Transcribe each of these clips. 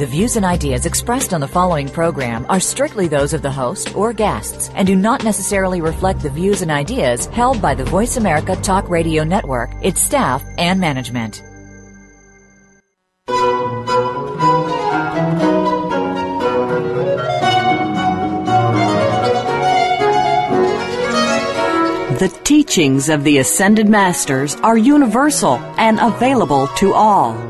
The views and ideas expressed on the following program are strictly those of the host or guests and do not necessarily reflect the views and ideas held by the Voice America Talk Radio Network, its staff, and management. The teachings of the Ascended Masters are universal and available to all.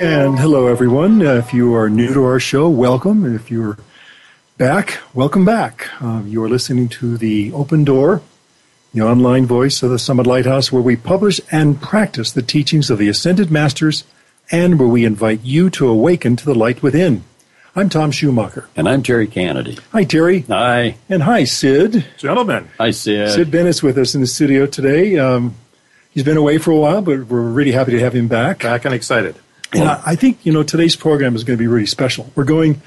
And hello, everyone. Uh, if you are new to our show, welcome. If you're back, welcome back. Uh, you are listening to The Open Door, the online voice of the Summit Lighthouse, where we publish and practice the teachings of the Ascended Masters and where we invite you to awaken to the light within. I'm Tom Schumacher. And I'm Terry Kennedy. Hi, Terry. Hi. And hi, Sid. Gentlemen. Hi, Sid. Sid Bennett's with us in the studio today. Um, he's been away for a while, but we're really happy to have him back. Back and excited. And I, I think you know today's program is going to be really special. We're going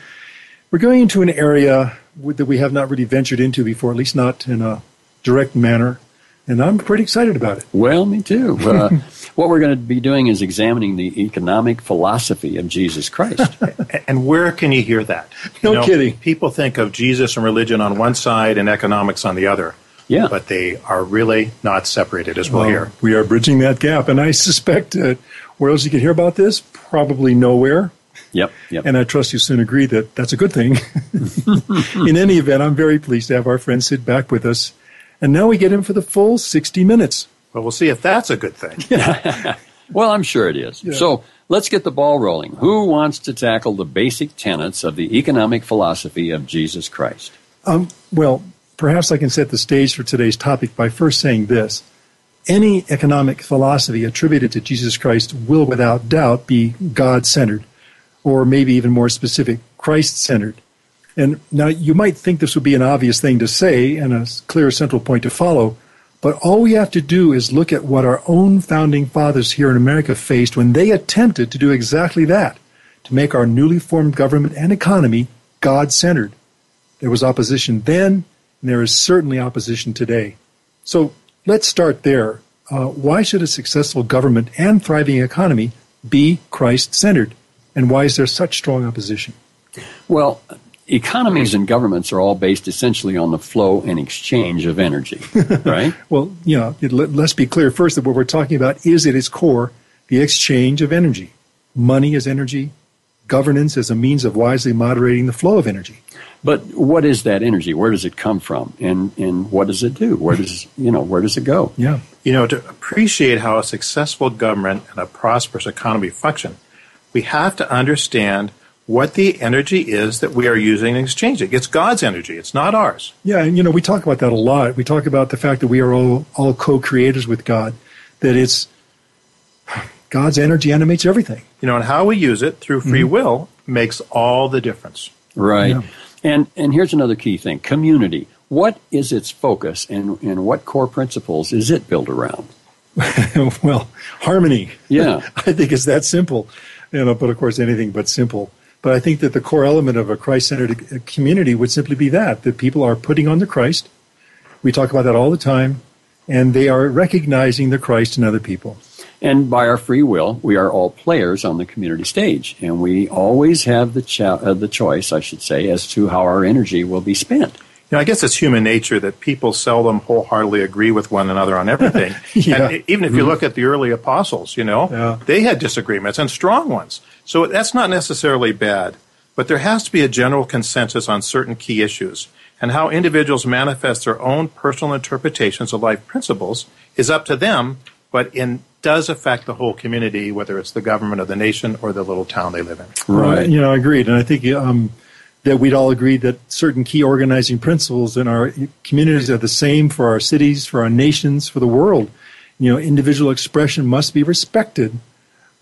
we're going into an area that we have not really ventured into before, at least not in a direct manner. And I'm pretty excited about it. Well, me too. Uh, what we're going to be doing is examining the economic philosophy of Jesus Christ. And where can you hear that? No You know, kidding. People think of Jesus and religion on one side and economics on the other. Yeah. But they are really not separated, as we'll Well, hear. we are bridging that gap, and I suspect that where else you could hear about this? Probably nowhere. Yep. Yep. And I trust you soon agree that that's a good thing. in any event, I'm very pleased to have our friend Sid back with us. And now we get him for the full 60 minutes. Well, we'll see if that's a good thing. well, I'm sure it is. So let's get the ball rolling. Who wants to tackle the basic tenets of the economic philosophy of Jesus Christ? Um, well, perhaps I can set the stage for today's topic by first saying this. Any economic philosophy attributed to Jesus Christ will without doubt be God centered, or maybe even more specific, Christ centered. And now you might think this would be an obvious thing to say and a clear central point to follow, but all we have to do is look at what our own founding fathers here in America faced when they attempted to do exactly that to make our newly formed government and economy God centered. There was opposition then, and there is certainly opposition today. So let's start there. Uh, why should a successful government and thriving economy be Christ centered? And why is there such strong opposition? Well, economies and governments are all based essentially on the flow and exchange of energy, right? Well, you know, it, let, let's be clear first that what we're talking about is at its core the exchange of energy. Money is energy, governance as a means of wisely moderating the flow of energy. But what is that energy? Where does it come from? And and what does it do? Where does you know where does it go? Yeah. You know, to appreciate how a successful government and a prosperous economy function, we have to understand what the energy is that we are using and exchanging. It's God's energy, it's not ours. Yeah, and you know, we talk about that a lot. We talk about the fact that we are all, all co creators with God, that it's God's energy animates everything. You know, and how we use it through free mm-hmm. will makes all the difference. Right. Yeah. And and here's another key thing: community. What is its focus, and and what core principles is it built around? well, harmony. Yeah. I think it's that simple. You know, but of course, anything but simple. But I think that the core element of a Christ centered community would simply be that, that people are putting on the Christ. We talk about that all the time, and they are recognizing the Christ in other people. And by our free will, we are all players on the community stage, and we always have the cho- uh, the choice, I should say, as to how our energy will be spent. You know, I guess it's human nature that people seldom wholeheartedly agree with one another on everything. Yeah. And even if you look at the early apostles, you know, Yeah. they had disagreements and strong ones. So that's not necessarily bad. But there has to be a general consensus on certain key issues. And how individuals manifest their own personal interpretations of life principles is up to them. But in does affect the whole community, whether it's the government of the nation or the little town they live in. Right. you know, I agreed. And I think um, that we'd all agree that certain key organizing principles in our communities are the same for our cities, for our nations, for the world. You know, individual expression must be respected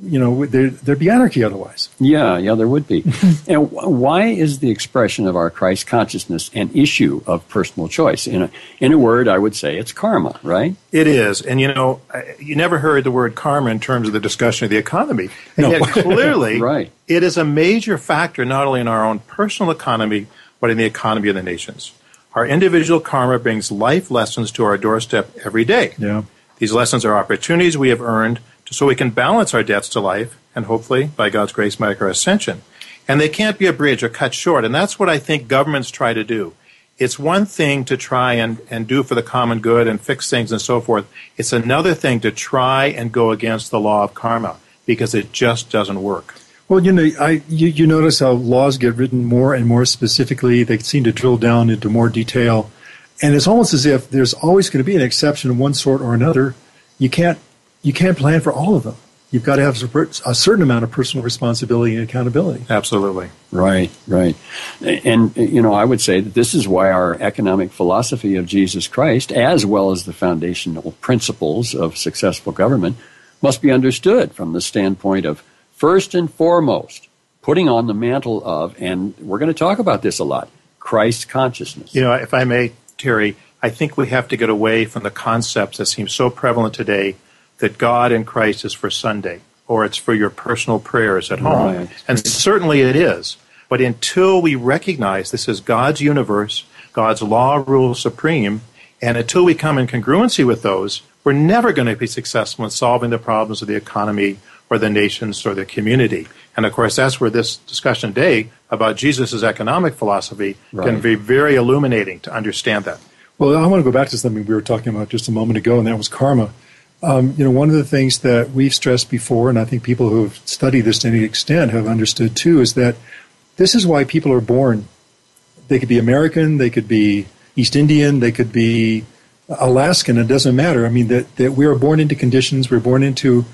you know, there, there'd be anarchy otherwise. Yeah, yeah, there would be. and why is the expression of our Christ consciousness an issue of personal choice? In a, in a word, I would say it's karma, right? It is. And, you know, you never heard the word karma in terms of the discussion of the economy. And no. yet, clearly, right. it is a major factor not only in our own personal economy, but in the economy of the nations. Our individual karma brings life lessons to our doorstep every day. Yeah. These lessons are opportunities we have earned so we can balance our debts to life and hopefully, by God's grace, make our ascension. And they can't be abridged or cut short. And that's what I think governments try to do. It's one thing to try and, and do for the common good and fix things and so forth. It's another thing to try and go against the law of karma because it just doesn't work. Well, you know, I, you, you notice how laws get written more and more specifically. They seem to drill down into more detail. And it's almost as if there's always going to be an exception of one sort or another. You can't you can't plan for all of them. You've got to have a certain amount of personal responsibility and accountability. Absolutely. Right, right. And, you know, I would say that this is why our economic philosophy of Jesus Christ, as well as the foundational principles of successful government, must be understood from the standpoint of first and foremost, putting on the mantle of, and we're going to talk about this a lot, Christ consciousness. You know, if I may, Terry, I think we have to get away from the concepts that seem so prevalent today that God in Christ is for Sunday or it's for your personal prayers at home. Right. And certainly it is. But until we recognize this is God's universe, God's law rules supreme, and until we come in congruency with those, we're never going to be successful in solving the problems of the economy or the nations or the community. And of course, that's where this discussion today about Jesus' economic philosophy right. can be very illuminating to understand that. Well, I want to go back to something we were talking about just a moment ago, and that was karma. Um, you know, one of the things that we've stressed before, and I think people who have studied this to any extent have understood too, is that this is why people are born. They could be American, they could be East Indian, they could be Alaskan, it doesn't matter. I mean, that, that we are born into conditions, we're born into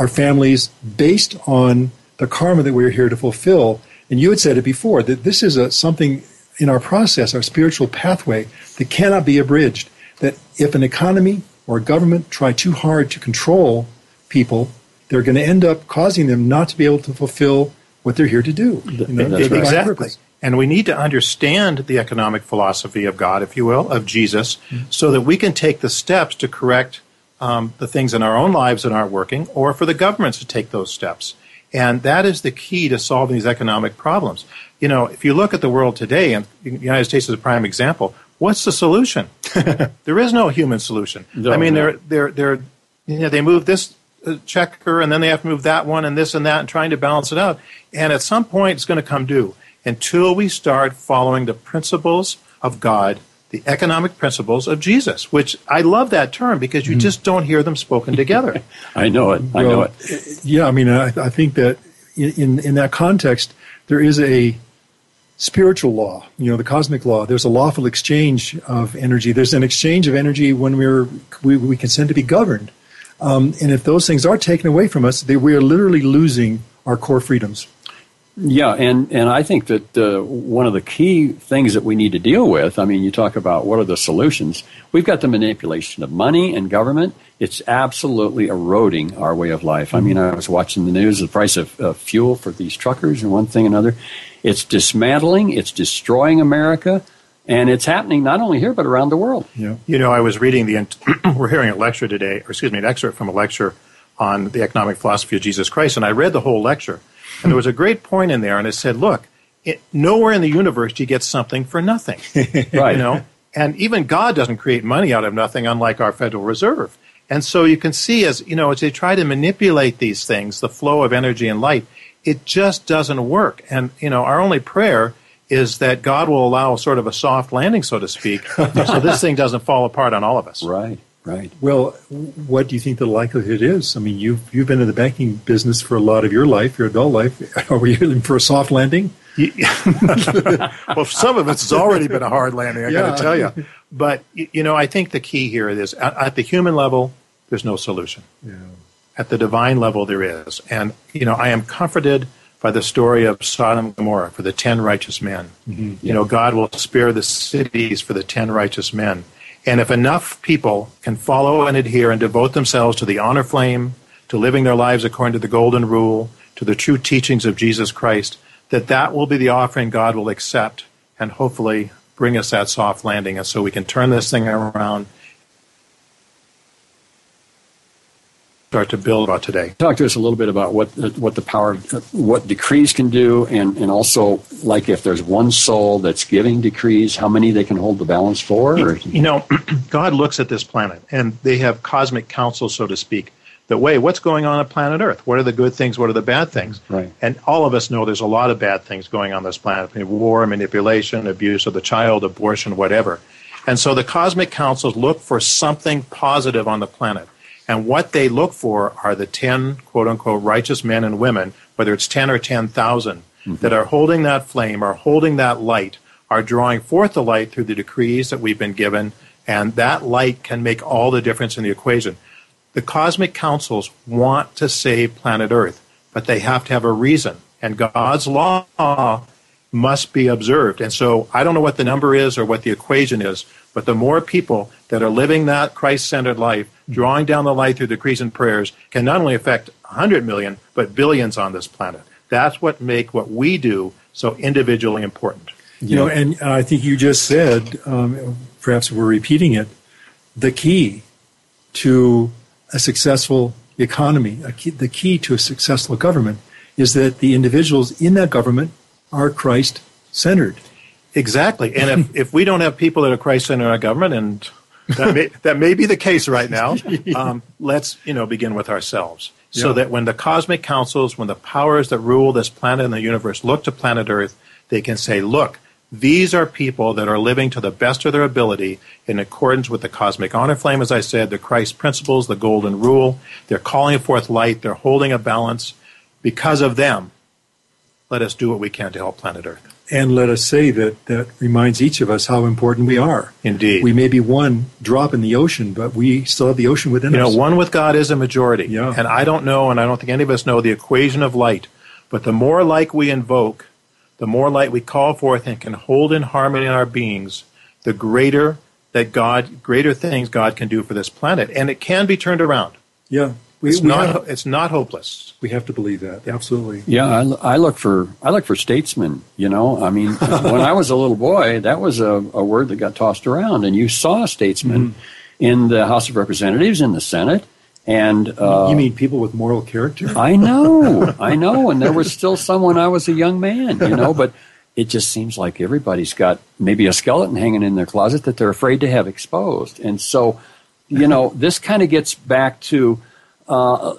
our families based on the karma that we're here to fulfill. And you had said it before that this is a, something in our process, our spiritual pathway, that cannot be abridged. That if an economy or government try too hard to control people, they're going to end up causing them not to be able to fulfill what they're here to do. You know, exactly. And we need to understand the economic philosophy of God, if you will, of Jesus, mm-hmm. so that we can take the steps to correct um, the things in our own lives that aren't working, or for the governments to take those steps. And that is the key to solving these economic problems. You know, if you look at the world today, and the United States is a prime example, What's the solution? there is no human solution. No, I mean, no. they're they're they're you know, they move this uh, checker and then they have to move that one and this and that and trying to balance it out. And at some point, it's going to come due until we start following the principles of God, the economic principles of Jesus. Which I love that term because you mm. just don't hear them spoken together. I know it. I well, know it. Yeah, I mean, I, I think that in in that context, there is a spiritual law, you know, the cosmic law. There's a lawful exchange of energy. There's an exchange of energy when we're, we, we consent to be governed. Um, and if those things are taken away from us, they, we are literally losing our core freedoms. Yeah, and, and I think that uh, one of the key things that we need to deal with, I mean, you talk about what are the solutions. We've got the manipulation of money and government. It's absolutely eroding our way of life. I mean, I was watching the news, the price of fuel for these truckers and one thing and another. It's dismantling, it's destroying America, and it's happening not only here, but around the world. Yeah. You know, I was reading the, we're hearing a lecture today, or excuse me, an excerpt from a lecture on the economic philosophy of Jesus Christ, and I read the whole lecture. And there was a great point in there, and it said, look, it, nowhere in the universe do you get something for nothing. right. You know, and even God doesn't create money out of nothing, unlike our Federal Reserve. And so you can see, as you know, as they try to manipulate these things, the flow of energy and light, it just doesn't work. And you know, our only prayer is that God will allow sort of a soft landing, so to speak, so this thing doesn't fall apart on all of us. Right. Right. Well, what do you think the likelihood is? I mean, you've you've been in the banking business for a lot of your life, your adult life. Are we looking for a soft landing? well, some of us it's already been a hard landing. I yeah. got to tell you. But you know, I think the key here is at, at, the human level, there's no solution. Yeah. At the divine level there is. And, you know, I am comforted by the story of Sodom and Gomorrah for the ten righteous men. Mm-hmm. You know, God will spare the cities for the ten righteous men. And if enough people can follow and adhere and devote themselves to the honor flame, to living their lives according to the golden rule, to the true teachings of Jesus Christ, that that will be the offering God will accept and hopefully bring us that soft landing. And so we can turn this thing around start to build about today. Talk to us a little bit about what what the power, what decrees can do, and and also like if there's one soul that's giving decrees, how many they can hold the balance for. You, you know, God looks at this planet, and they have cosmic council, so to speak. That way, what's going on on planet Earth? What are the good things? What are the bad things? Right. And all of us know there's a lot of bad things going on this planet: war, manipulation, abuse of the child, abortion, whatever. And so the cosmic councils look for something positive on the planet. And what they look for are the 10 quote unquote righteous men and women, whether it's 10 or 10,000, mm-hmm. that are holding that flame, are holding that light, are drawing forth the light through the decrees that we've been given, and that light can make all the difference in the equation. The cosmic councils want to save planet Earth, but they have to have a reason. And God's law must be observed. And so I don't know what the number is or what the equation is, but the more people that are living that Christ centered life, drawing down the light through decrees and prayers, can not only affect 100 million, but billions on this planet. That's what make what we do so individually important. You know, and I think you just said, um, perhaps we're repeating it, the key to a successful economy, key, the key to a successful government is that the individuals in that government are Christ centered. Exactly. And if, if we don't have people that are Christ centered in our government, and that may, that may be the case right now, um, let's you know begin with ourselves. So yeah. that when the cosmic councils, when the powers that rule this planet and the universe look to planet Earth, they can say, look, these are people that are living to the best of their ability in accordance with the cosmic honor flame, as I said, the Christ principles, the golden rule. They're calling forth light. They're holding a balance. Because of them, let us do what we can to help planet Earth. And let us say that that reminds each of us how important we are. Indeed. We may be one drop in the ocean, but we still have the ocean within you us. You know, one with God is a majority. Yeah. And I don't know, and I don't think any of us know the equation of light. But the more light we invoke, the more light we call forth and can hold in harmony in our beings, the greater that God, greater things God can do for this planet. And it can be turned around. Yeah. We, it's we not. Have, it's not hopeless. We have to believe that. Absolutely. Yeah, I, I, look for I look for statesmen. You know, I mean, when I was a little boy, that was a, a, word that got tossed around, and you saw statesmen mm-hmm. in the House of Representatives, in the Senate, and uh, you mean people with moral character? I know, I know, and there was still some when I was a young man. You know, but it just seems like everybody's got maybe a skeleton hanging in their closet that they're afraid to have exposed, and so, you know, this kind of gets back to uh,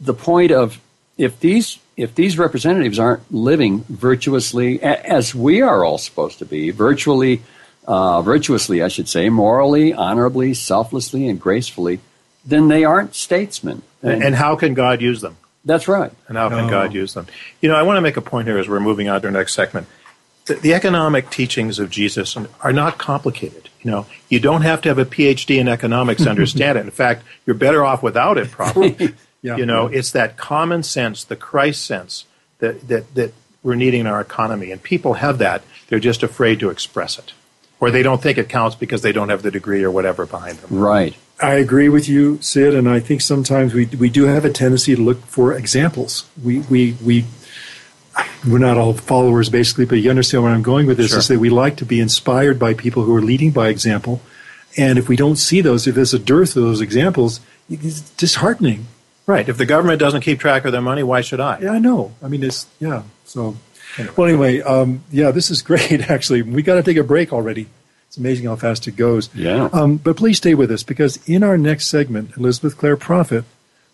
the point of if these if these representatives aren't living virtuously as we are all supposed to be, virtually, uh, virtuously, I should say, morally, honorably, selflessly, and gracefully, then they aren't statesmen. And, and how can God use them? That's right. And how can oh. God use them? You know, I want to make a point here as we're moving on to our next segment. The, the economic teachings of Jesus are not complicated. You know, you don't have to have a PhD in economics to understand it. In fact, you're better off without it, probably. yeah, you know, yeah. it's that common sense, the Christ sense that, that, that we're needing in our economy. And people have that. They're just afraid to express it. Or they don't think it counts because they don't have the degree or whatever behind them. Right. I agree with you, Sid, and I think sometimes we, we do have a tendency to look for examples. We, we, we we're not all followers basically, but you understand where I'm going with this sure. is that we like to be inspired by people who are leading by example. And if we don't see those, if there's a dearth of those examples, it's disheartening. Right. If the government doesn't keep track of their money, why should I? Yeah, I know. I mean, it's, yeah. So, anyway. well, anyway, um, yeah, this is great, actually. We got to take a break already. It's amazing how fast it goes. Yeah. Um, but please stay with us because in our next segment, Elizabeth Clare Prophet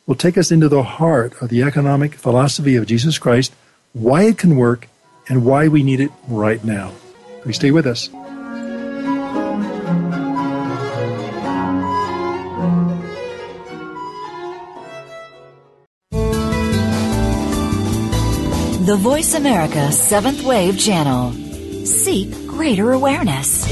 will take us into the heart of the economic philosophy of Jesus Christ why it can work, and why we need it right now. Please stay with us. The Voice America Seventh Wave Channel. Seek greater awareness.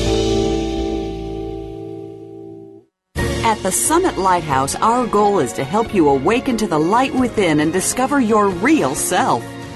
At At the Summit Lighthouse, our goal is to help you awaken to the light within and discover your real self.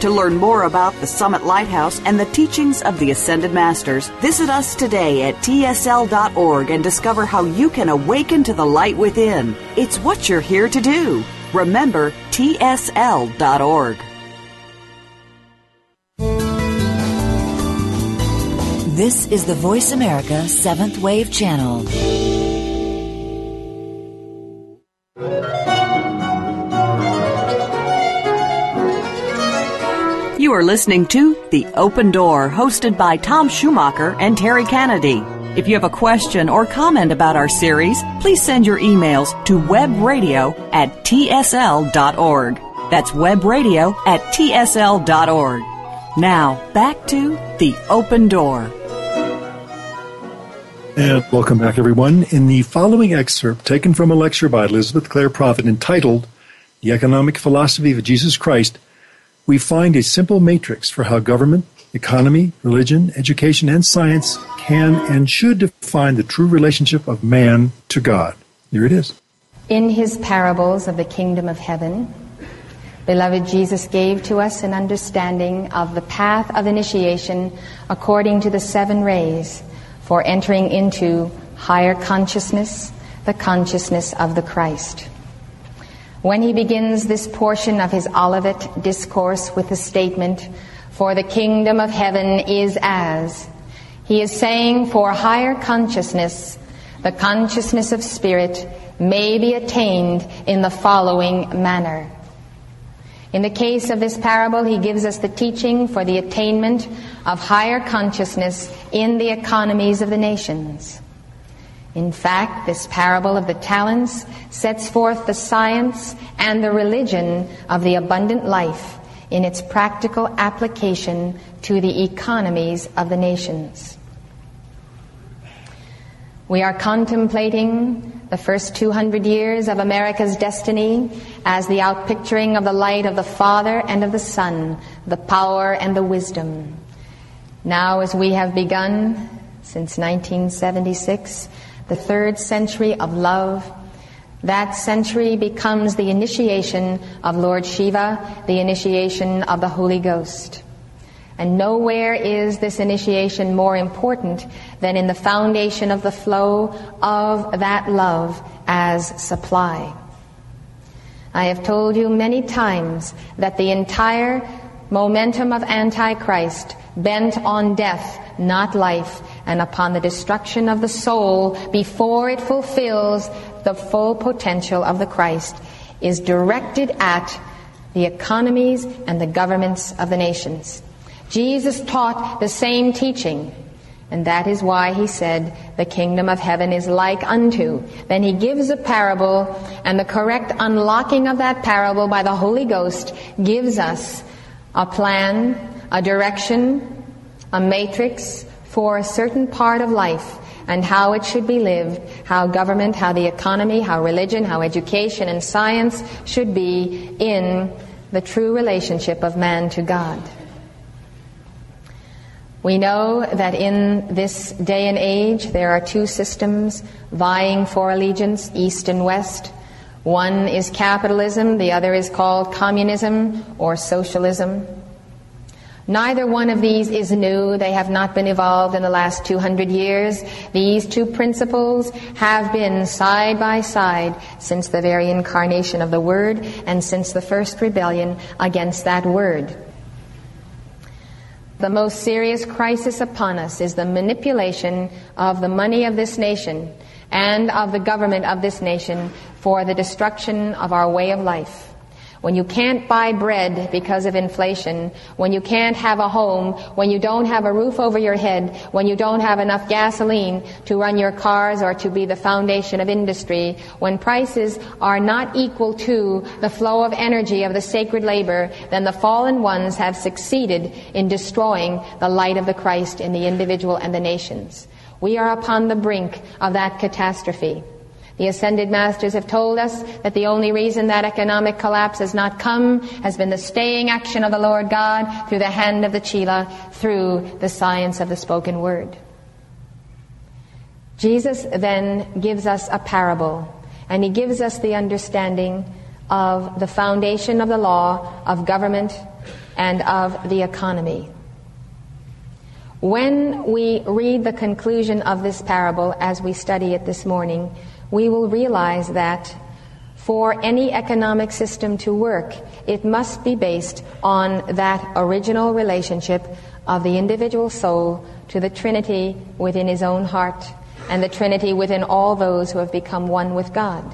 To learn more about the Summit Lighthouse and the teachings of the Ascended Masters, visit us today at tsl.org and discover how you can awaken to the light within. It's what you're here to do. Remember, tsl.org. This is the Voice America Seventh Wave Channel. You are listening to The Open Door, hosted by Tom Schumacher and Terry Kennedy. If you have a question or comment about our series, please send your emails to webradio at tsl.org. That's webradio at tsl.org. Now, back to The Open Door. And welcome back, everyone. In the following excerpt, taken from a lecture by Elizabeth Clare Prophet entitled The Economic Philosophy of Jesus Christ, we find a simple matrix for how government, economy, religion, education, and science can and should define the true relationship of man to God. Here it is. In his parables of the kingdom of heaven, beloved Jesus gave to us an understanding of the path of initiation according to the seven rays for entering into higher consciousness, the consciousness of the Christ. When he begins this portion of his Olivet discourse with the statement, For the kingdom of heaven is as, he is saying for higher consciousness, the consciousness of spirit may be attained in the following manner. In the case of this parable, he gives us the teaching for the attainment of higher consciousness in the economies of the nations. In fact, this parable of the talents sets forth the science and the religion of the abundant life in its practical application to the economies of the nations. We are contemplating the first 200 years of America's destiny as the outpicturing of the light of the Father and of the Son, the power and the wisdom. Now, as we have begun since 1976, the third century of love. That century becomes the initiation of Lord Shiva, the initiation of the Holy Ghost. And nowhere is this initiation more important than in the foundation of the flow of that love as supply. I have told you many times that the entire momentum of Antichrist bent on death, not life, and upon the destruction of the soul before it fulfills the full potential of the Christ is directed at the economies and the governments of the nations. Jesus taught the same teaching, and that is why he said, The kingdom of heaven is like unto. Then he gives a parable, and the correct unlocking of that parable by the Holy Ghost gives us a plan, a direction, a matrix, for a certain part of life and how it should be lived, how government, how the economy, how religion, how education and science should be in the true relationship of man to God. We know that in this day and age there are two systems vying for allegiance, East and West. One is capitalism, the other is called communism or socialism. Neither one of these is new. They have not been evolved in the last 200 years. These two principles have been side by side since the very incarnation of the Word and since the first rebellion against that Word. The most serious crisis upon us is the manipulation of the money of this nation and of the government of this nation for the destruction of our way of life. When you can't buy bread because of inflation, when you can't have a home, when you don't have a roof over your head, when you don't have enough gasoline to run your cars or to be the foundation of industry, when prices are not equal to the flow of energy of the sacred labor, then the fallen ones have succeeded in destroying the light of the Christ in the individual and the nations. We are upon the brink of that catastrophe. The ascended masters have told us that the only reason that economic collapse has not come has been the staying action of the Lord God through the hand of the Chela, through the science of the spoken word. Jesus then gives us a parable, and he gives us the understanding of the foundation of the law, of government, and of the economy. When we read the conclusion of this parable as we study it this morning, we will realize that for any economic system to work, it must be based on that original relationship of the individual soul to the Trinity within his own heart and the Trinity within all those who have become one with God.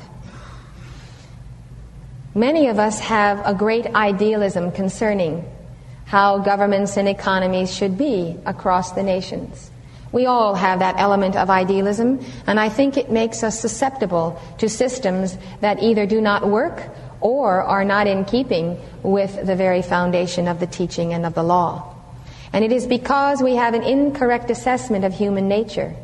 Many of us have a great idealism concerning how governments and economies should be across the nations. We all have that element of idealism, and I think it makes us susceptible to systems that either do not work or are not in keeping with the very foundation of the teaching and of the law. And it is because we have an incorrect assessment of human nature.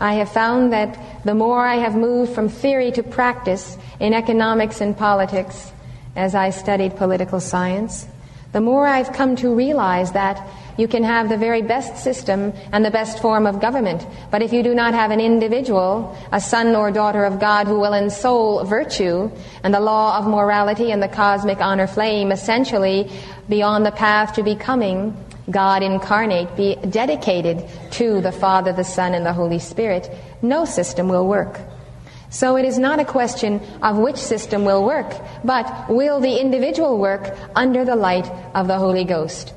I have found that the more I have moved from theory to practice in economics and politics as I studied political science, the more I've come to realize that you can have the very best system and the best form of government. But if you do not have an individual, a son or daughter of God who will ensoul virtue and the law of morality and the cosmic honor flame, essentially be on the path to becoming God incarnate, be dedicated to the Father, the Son, and the Holy Spirit, no system will work. So it is not a question of which system will work, but will the individual work under the light of the Holy Ghost?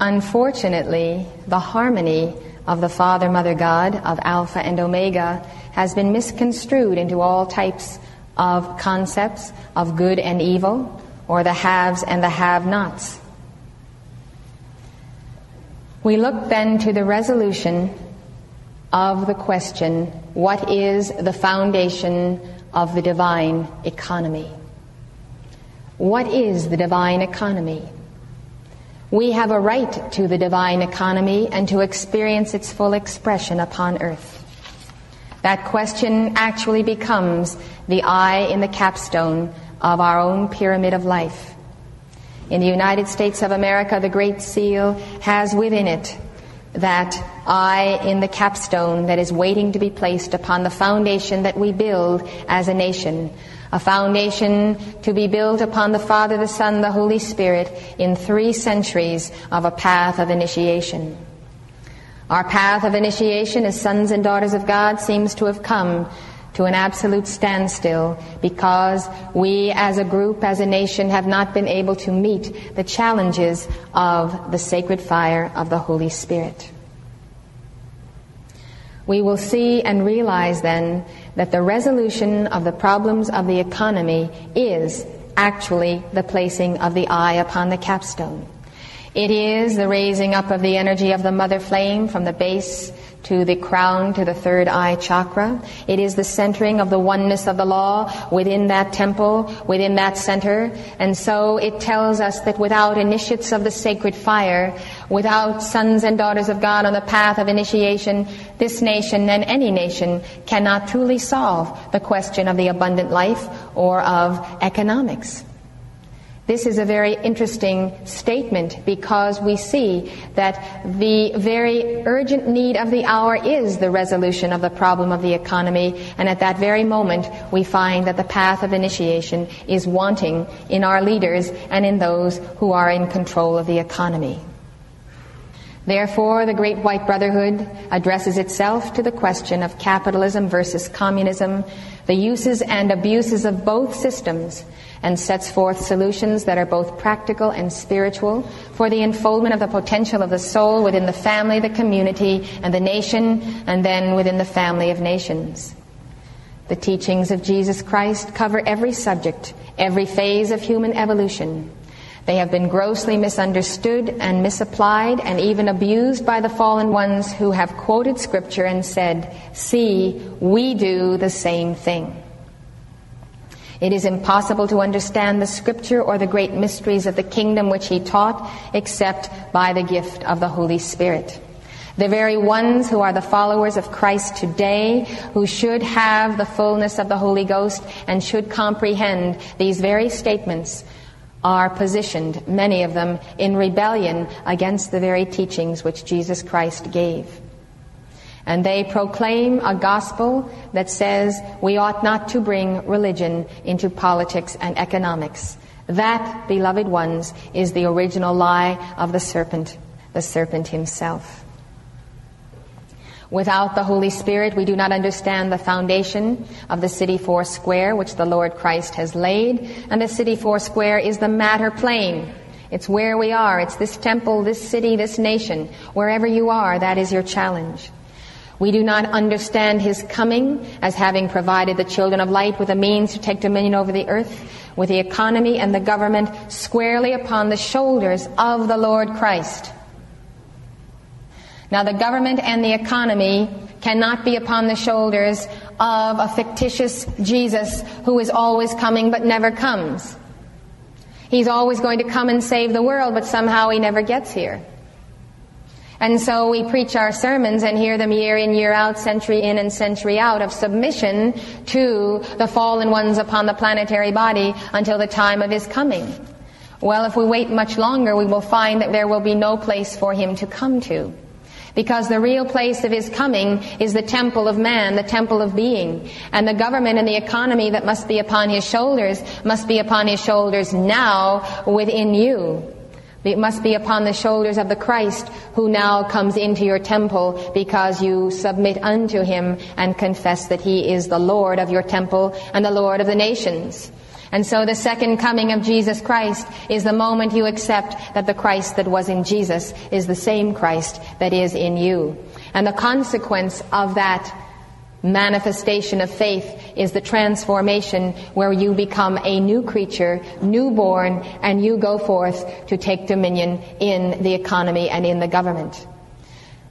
Unfortunately, the harmony of the Father, Mother God, of Alpha and Omega, has been misconstrued into all types of concepts of good and evil, or the haves and the have nots. We look then to the resolution of the question what is the foundation of the divine economy? What is the divine economy? We have a right to the divine economy and to experience its full expression upon earth. That question actually becomes the eye in the capstone of our own pyramid of life. In the United States of America, the Great Seal has within it that eye in the capstone that is waiting to be placed upon the foundation that we build as a nation a foundation to be built upon the Father, the Son, the Holy Spirit in three centuries of a path of initiation. Our path of initiation as sons and daughters of God seems to have come to an absolute standstill because we as a group, as a nation, have not been able to meet the challenges of the sacred fire of the Holy Spirit. We will see and realize then that the resolution of the problems of the economy is actually the placing of the eye upon the capstone. It is the raising up of the energy of the mother flame from the base to the crown to the third eye chakra. It is the centering of the oneness of the law within that temple, within that center. And so it tells us that without initiates of the sacred fire, without sons and daughters of God on the path of initiation, this nation and any nation cannot truly solve the question of the abundant life or of economics. This is a very interesting statement because we see that the very urgent need of the hour is the resolution of the problem of the economy, and at that very moment we find that the path of initiation is wanting in our leaders and in those who are in control of the economy. Therefore, the Great White Brotherhood addresses itself to the question of capitalism versus communism, the uses and abuses of both systems, and sets forth solutions that are both practical and spiritual for the unfoldment of the potential of the soul within the family, the community, and the nation, and then within the family of nations. The teachings of Jesus Christ cover every subject, every phase of human evolution. They have been grossly misunderstood and misapplied and even abused by the fallen ones who have quoted scripture and said, See, we do the same thing. It is impossible to understand the scripture or the great mysteries of the kingdom which he taught except by the gift of the Holy Spirit. The very ones who are the followers of Christ today, who should have the fullness of the Holy Ghost and should comprehend these very statements, are positioned, many of them, in rebellion against the very teachings which Jesus Christ gave. And they proclaim a gospel that says we ought not to bring religion into politics and economics. That, beloved ones, is the original lie of the serpent, the serpent himself. Without the Holy Spirit, we do not understand the foundation of the city four square which the Lord Christ has laid. And the city four square is the matter plane. It's where we are. It's this temple, this city, this nation. Wherever you are, that is your challenge. We do not understand his coming as having provided the children of light with a means to take dominion over the earth, with the economy and the government squarely upon the shoulders of the Lord Christ. Now, the government and the economy cannot be upon the shoulders of a fictitious Jesus who is always coming but never comes. He's always going to come and save the world, but somehow he never gets here. And so we preach our sermons and hear them year in, year out, century in and century out of submission to the fallen ones upon the planetary body until the time of his coming. Well, if we wait much longer, we will find that there will be no place for him to come to. Because the real place of his coming is the temple of man, the temple of being. And the government and the economy that must be upon his shoulders must be upon his shoulders now within you. It must be upon the shoulders of the Christ who now comes into your temple because you submit unto him and confess that he is the Lord of your temple and the Lord of the nations. And so the second coming of Jesus Christ is the moment you accept that the Christ that was in Jesus is the same Christ that is in you. And the consequence of that manifestation of faith is the transformation where you become a new creature, newborn, and you go forth to take dominion in the economy and in the government.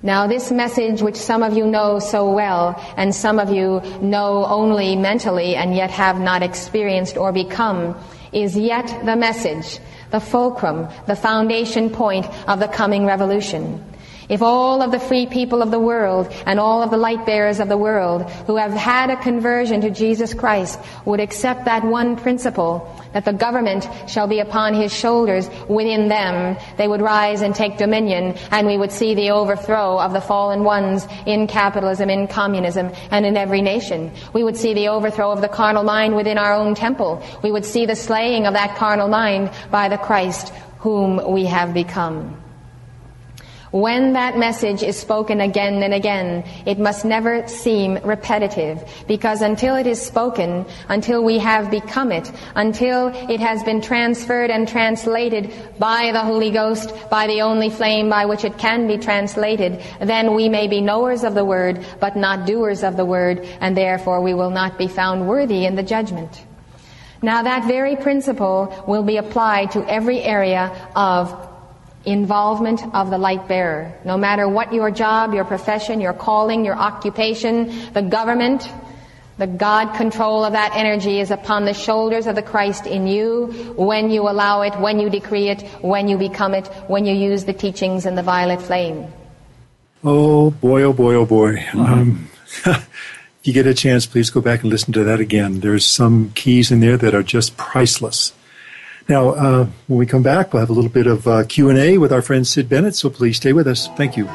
Now, this message, which some of you know so well, and some of you know only mentally and yet have not experienced or become, is yet the message, the fulcrum, the foundation point of the coming revolution. If all of the free people of the world and all of the light bearers of the world who have had a conversion to Jesus Christ would accept that one principle, that the government shall be upon his shoulders within them, they would rise and take dominion, and we would see the overthrow of the fallen ones in capitalism, in communism, and in every nation. We would see the overthrow of the carnal mind within our own temple. We would see the slaying of that carnal mind by the Christ whom we have become. When that message is spoken again and again, it must never seem repetitive because until it is spoken, until we have become it, until it has been transferred and translated by the Holy Ghost, by the only flame by which it can be translated, then we may be knowers of the word, but not doers of the word, and therefore we will not be found worthy in the judgment. Now that very principle will be applied to every area of involvement of the light bearer. No matter what your job, your profession, your calling, your occupation, the government, the God control of that energy is upon the shoulders of the Christ in you when you allow it, when you decree it, when you become it, when you use the teachings in the violet flame. Oh boy, oh boy, oh boy. Mm-hmm. Um, if you get a chance, please go back and listen to that again. There's some keys in there that are just priceless. Now, uh, when we come back, we'll have a little bit of uh, Q&A with our friend Sid Bennett, so please stay with us. Thank you.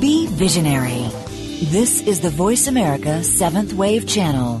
Be visionary. This is the Voice America Seventh Wave Channel.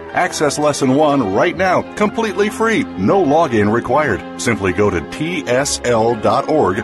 Access Lesson 1 right now, completely free, no login required. Simply go to tsl.org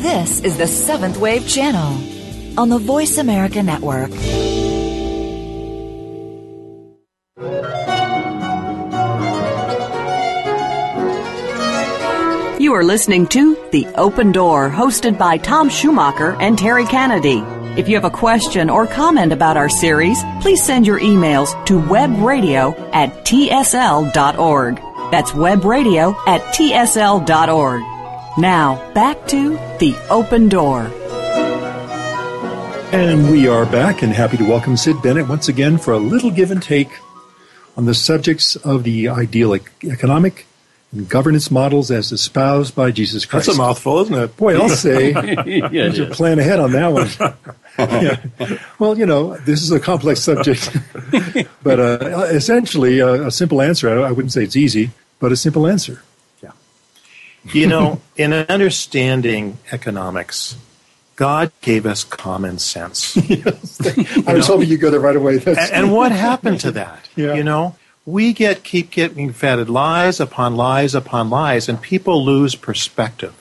This is the Seventh Wave Channel on the Voice America Network. You are listening to The Open Door, hosted by Tom Schumacher and Terry Kennedy. If you have a question or comment about our series, please send your emails to webradio at tsl.org. That's webradio at tsl.org. Now, back to The Open Door. And we are back and happy to welcome Sid Bennett once again for a little give and take on the subjects of the ideal economic and governance models as espoused by Jesus Christ. That's a mouthful, isn't it? Boy, I'll say. yeah, you should plan ahead on that one. yeah. Well, you know, this is a complex subject, but uh, essentially, uh, a simple answer. I, I wouldn't say it's easy, but a simple answer. You know, in understanding economics, God gave us common sense. yes. I was hoping you'd go there right away. And, and, what happened to that? Yeah. You know, we get keep getting fed lies upon lies upon lies, and people lose perspective.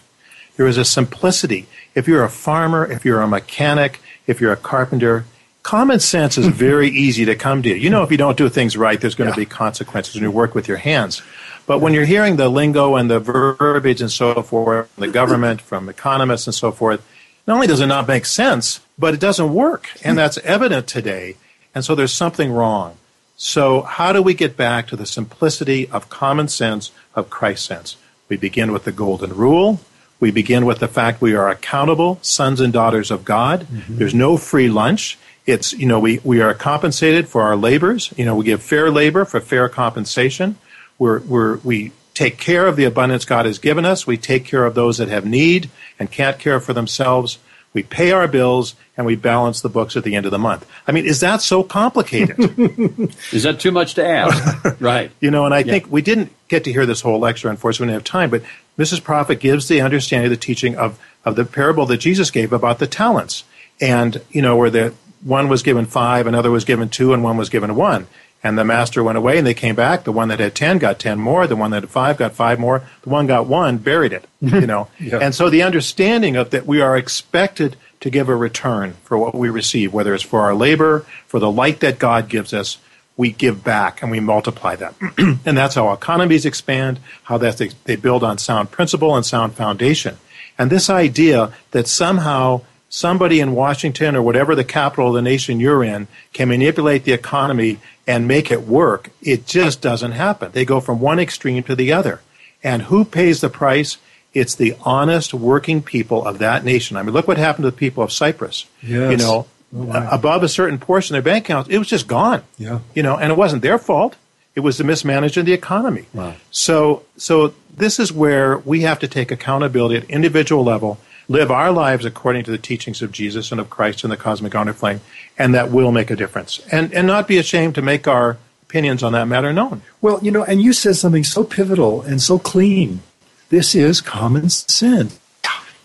There is a simplicity. If you're a farmer, if you're a mechanic, if you're a carpenter, common sense is very easy to come to. You know, if you don't do things right, there's going Yeah. to be consequences when you work with your hands. But when you're hearing the lingo and the verbiage and so forth, from the government, from economists and so forth, not only does it not make sense, but it doesn't work. And that's evident today. And so there's something wrong. So, how do we get back to the simplicity of common sense, of Christ sense? We begin with the golden rule. We begin with the fact we are accountable sons and daughters of God. Mm-hmm. There's no free lunch. It's, you know, we, we are compensated for our labors. You know, we give fair labor for fair compensation. We're, we're, we take care of the abundance God has given us. We take care of those that have need and can't care for themselves. We pay our bills and we balance the books at the end of the month. I mean, is that so complicated? Is that too much to ask? right. You know, and I think we didn't get to hear this whole lecture, unfortunately, we didn't have time, but Mrs. Prophet gives the understanding of the teaching of, of the parable that Jesus gave about the talents. And, you know, where the one was given five, another was given two, and one was given one. And the master went away and they came back. The one that had ten got ten more. The one that had five got five more. The one got one, buried it, you know. Yeah. And so the understanding of that we are expected to give a return for what we receive, whether it's for our labor, for the light that God gives us, we give back and we multiply that. and that's how economies expand, how that they, they build on sound principle and sound foundation. And this idea that somehow somebody in Washington or whatever the capital of the nation you're in can manipulate the economy and make it work, it just doesn't happen. They go from one extreme to the other. And who pays the price? It's the honest working people of that nation. I mean, look what happened to the people of Cyprus. Yes. You know, oh, above a certain portion of their bank accounts, it was just gone. Yeah. You know, and it wasn't their fault. It was the mismanagement of the economy. Wow. So, so this is where we have to take accountability at individual level, live our lives according to the teachings of Jesus and of Christ and the cosmic honor flame, and that will make a difference. And and not be ashamed to make our opinions on that matter known. Well, you know, and you said something so pivotal and so clean. This is common sense.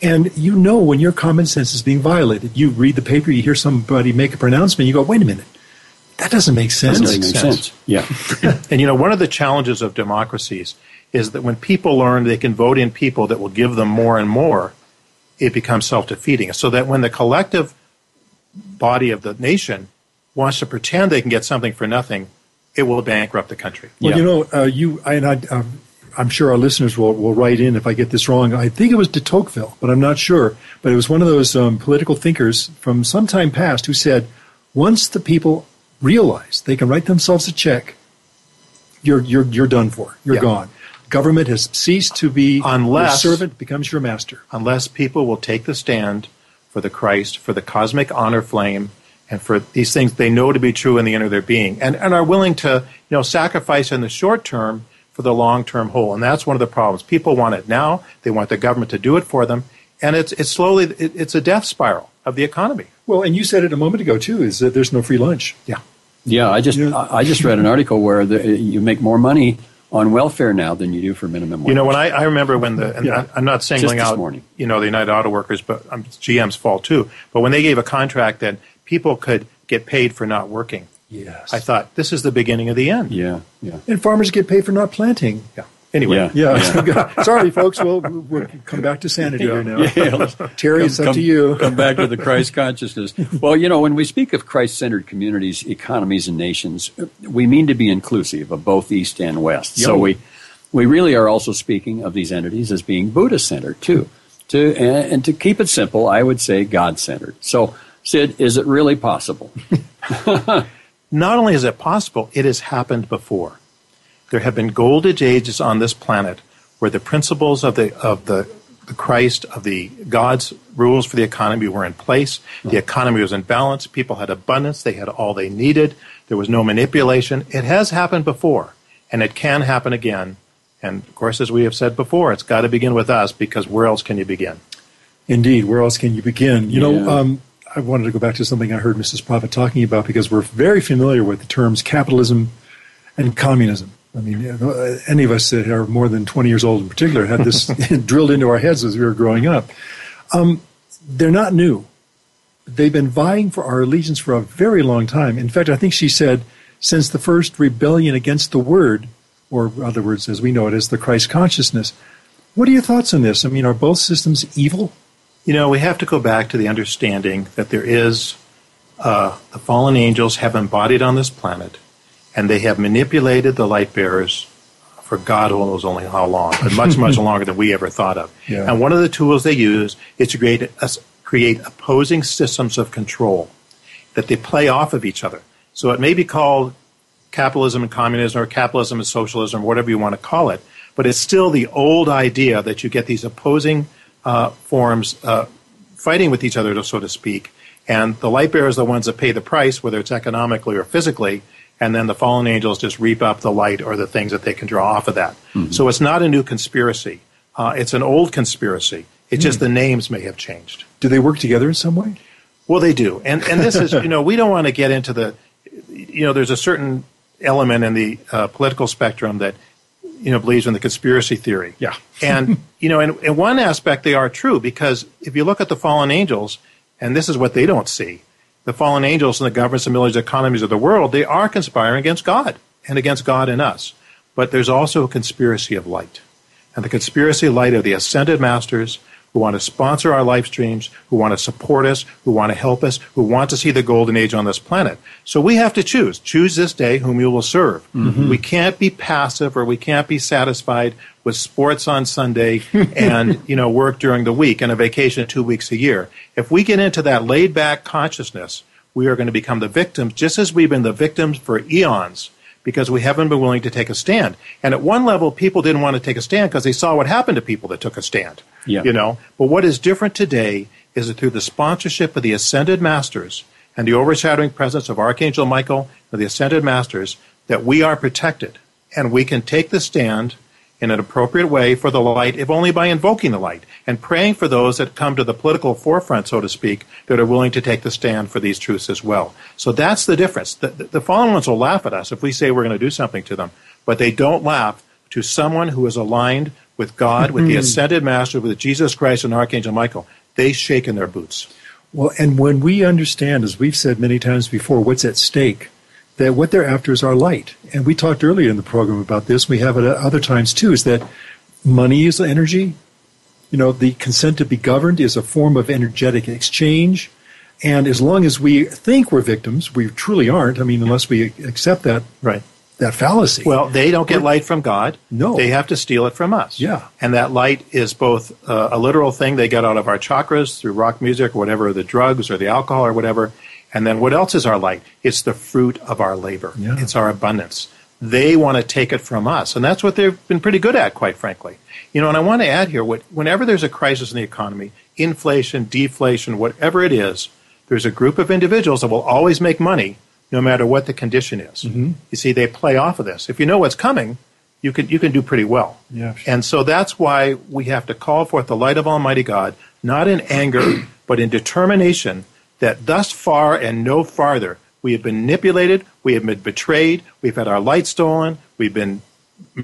And you know when your common sense is being violated. You read the paper, you hear somebody make a pronouncement, you go, wait a minute, that doesn't make sense. Doesn't make sense. Yeah. And you know, one of the challenges of democracies is that when people learn they can vote in people that will give them more and more, it becomes self defeating. So that when the collective body of the nation wants to pretend they can get something for nothing, it will bankrupt the country. Well, Yeah. you know, uh, you I, and I, um, I'm sure our listeners will, will write in if I get this wrong. I think it was de Tocqueville, but I'm not sure. But it was one of those um, political thinkers from some time past who said, once the people realize they can write themselves a check, you're you're you're done for. You're Yeah. gone. Government has ceased to be Unless- your servant, becomes your master. unless people will take the stand for the Christ, for the cosmic honor flame, and for these things they know to be true in the inner of their being, and, and are willing to you know sacrifice in the short term for the long term whole. And that's one of the problems. People want it now. They want the government to do it for them, and it's it's slowly it, it's a death spiral of the economy. Well, and you said it a moment ago too. Is that there's no free lunch? Yeah. Yeah, I just Yeah. I I just read an article where the, you make more money on welfare now than you do for minimum wage. You know, when I, I remember when the, and Yeah. I- I'm not singling out, morning. you know, the United Auto Workers, but um, it's GM's fault too. But when they gave a contract that people could get paid for not working, Yes. I thought this is the beginning of the end. yeah, yeah, and farmers get paid for not planting. Yeah. Anyway, Yeah. Yeah. Sorry, folks. We'll, we'll come back to sanity here now. Yeah, let's- Terry, it's up come, to you. Come back to the Christ consciousness. Well, you know, when we speak of Christ-centered communities, economies, and nations, we mean to be inclusive of both East and West. So we we really are also speaking of these entities as being Buddha centered, too. To and, and to keep it simple, I would say God-centered. So, Sid, is it really possible? not only is it possible, it has happened before. There have been golden ages on this planet where the principles of the of the, the Christ of the God's rules for the economy were in place. The economy was in balance. People had abundance. They had all they needed. There was no manipulation. It has happened before, and it can happen again. And of course, as we have said before, it's got to begin with us because where else can you begin? Indeed. Where else can you begin? You Yeah. know, um, I wanted to go back to something I heard Mrs. Prophet talking about because we're very familiar with the terms capitalism and communism. I mean, uh, any of us that are more than 20 years old in particular had this drilled into our heads as we were growing up. Um, they're not new. They've been vying for our allegiance for a very long time. In fact, I think she said since the first rebellion against the word, or in other words, as we know it as the Christ consciousness. What are your thoughts on this? I mean, are both systems evil? You know, we have to go back to the understanding that there is uh, the fallen angels have embodied on this planet, and they have manipulated the light bearers for God knows only how long, but much, much longer than we ever thought of. Yeah. And one of the tools they use is to create, us create opposing systems of control that they play off of each other. So it may be called capitalism and communism or capitalism and socialism, whatever you want to call it, but it's still the old idea that you get these opposing uh, forms uh, fighting with each other, so to speak. And the light bearers are the ones that pay the price, whether it's economically or physically, and then the fallen angels just reap up the light or the things that they can draw off of that. So it's not a new conspiracy. Uh, it's an old conspiracy. It's just the names may have changed. Do they work together in some way? Well, they do, and and this is you know we don't want to get into the you know there's a certain element in the uh, political spectrum that you know believes in the conspiracy theory. Yeah. and you know in, in one aspect they are true because if you look at the fallen angels, and this is what they don't see, the fallen angels and the governments and military economies of the world they are conspiring against God and against God and us. But there's also a conspiracy of light, and the conspiracy of light are the ascended masters who want to sponsor our lifestreams, who want to support us, who want to help us, who want to see the golden age on this planet. So we have to choose. Choose this day whom you will serve. Mm-hmm. We can't be passive or we can't be satisfied with sports on Sunday and, you know, work during the week and a vacation two weeks a year. If we get into that laid back consciousness, we are going to become the victims, just as we've been the victims for eons because we haven't been willing to take a stand. And at one level, people didn't want to take a stand because they saw what happened to people that took a stand. Yeah. You know, but what is different today is that through the sponsorship of the ascended masters and the overshadowing presence of Archangel Michael and the ascended masters, that we are protected and we can take the stand in an appropriate way for the light, if only by invoking the light and praying for those that come to the political forefront, so to speak, that are willing to take the stand for these truths as well. So that's the difference. The, the, the fallen ones will laugh at us if we say we're going to do something to them, but they don't laugh to someone who is aligned with God, with the mm-hmm. ascended master, with Jesus Christ and Archangel Michael. They shake in their boots. Well, and when we understand, as we've said many times before, what's at stake, that what they're after is our light. And we talked earlier in the program about this. We have it at other times too, is that money is energy. You know, the consent to be governed is a form of energetic exchange. And as long as we think we're victims, we truly aren't. I mean, unless we accept that Right. that fallacy. Well, they don't get light from God. No. They have to steal it from us. Yeah. And that light is both uh, a literal thing they get out of our chakras through rock music or whatever, the drugs or the alcohol or whatever. And then what else is our light? It's the fruit of our labor. Yeah. It's our abundance. They want to take it from us. And that's what they've been pretty good at, quite frankly. You know, and I want to add here, what, whenever there's a crisis in the economy, inflation, deflation, whatever it is, there's a group of individuals that will always make money no matter what the condition is. Mm-hmm. You see, they play off of this. If you know what's coming, you can, you can do pretty well. Yeah, sure. And so that's why we have to call forth the light of Almighty God, not in anger, but in determination that thus far and no farther we have been manipulated, we have been betrayed, we've had our light stolen, we've been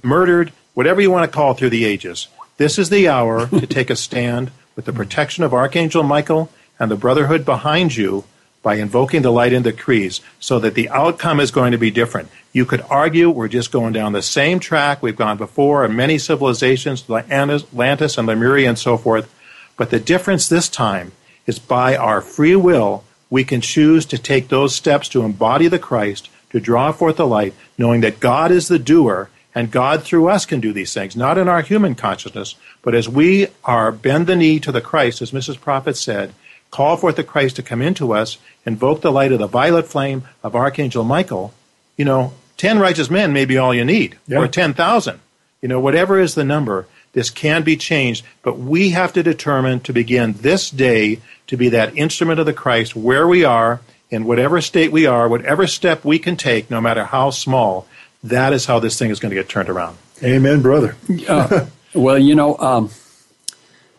murdered, whatever you want to call it through the ages. This is the hour to take a stand with the protection of Archangel Michael and the brotherhood behind you by invoking the light in the creeds so that the outcome is going to be different. You could argue we're just going down the same track we've gone before in many civilizations, Atlantis and Lemuria and so forth, but the difference this time is by our free will, we can choose to take those steps to embody the Christ, to draw forth the light, knowing that God is the doer and God through us can do these things, not in our human consciousness, but as we are bend the knee to the Christ, as Mrs. Prophet said, call forth the Christ to come into us, invoke the light of the violet flame of Archangel Michael, you know, 10 righteous men may be all you need, Yeah. or 10,000. You know, whatever is the number, this can be changed, but we have to determine to begin this day to be that instrument of the Christ where we are, in whatever state we are, whatever step we can take, no matter how small. That is how this thing is going to get turned around. Amen, brother. Uh, well, you know, um,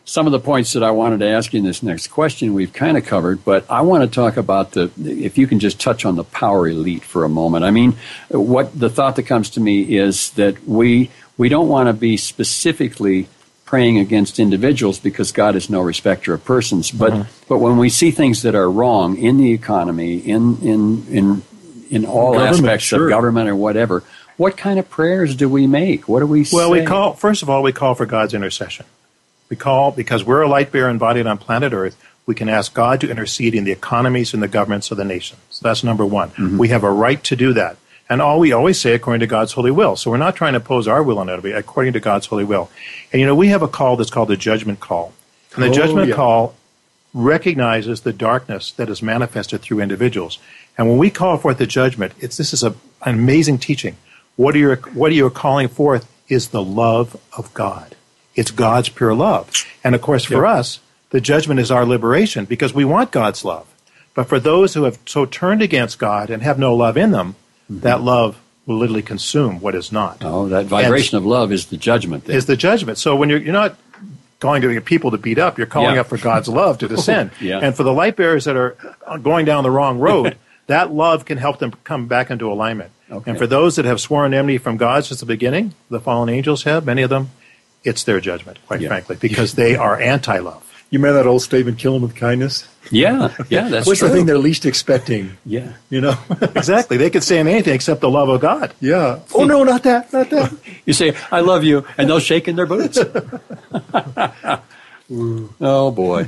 some of the points that I wanted to ask you in this next question we've kind of covered, but I want to talk about the, if you can just touch on the power elite for a moment. I mean, what the thought that comes to me is that we, we don't want to be specifically praying against individuals because God is no respecter of persons. But, mm-hmm. but when we see things that are wrong in the economy, in, in, in, in all Government, aspects sure. of government or whatever, what kind of prayers do we make? What do we say? Well, we call, first of all, we call for God's intercession. We call, because we're a light bearer embodied on planet Earth, we can ask God to intercede in the economies and the governments of the nations. So that's number one. Mm-hmm. We have a right to do that. And all we always say according to God's holy will. So we're not trying to impose our will on anybody, according to God's holy will. And you know, we have a call that's called the judgment call. And the Oh, judgment yeah. call recognizes the darkness that is manifested through individuals. And when we call forth the judgment, it's this is a, an amazing teaching. What are you what are you calling forth is the love of God. It's God's pure love. And of course for us, the judgment is our liberation because we want God's love. But for those who have so turned against God and have no love in them, that love will literally consume what is not. Oh, that vibration of love is the judgment. Is the judgment. So when you're you're not going to get people to beat up, you're calling Yeah. up for God's love to descend. Yeah. And for the light bearers that are going down the wrong road, that love can help them come back into alignment. Okay. And for those that have sworn enmity from God since the beginning, the fallen angels have, many of them, it's their judgment, quite Yeah. frankly, because they are anti-love. You remember that old statement, kill them with kindness? yeah, yeah, that's What's true. the thing they're least expecting? yeah. You know? exactly. They could say anything except the love of God. yeah. Oh, no, not that, not that. You say, I love you, and they'll shake in their boots. oh, boy.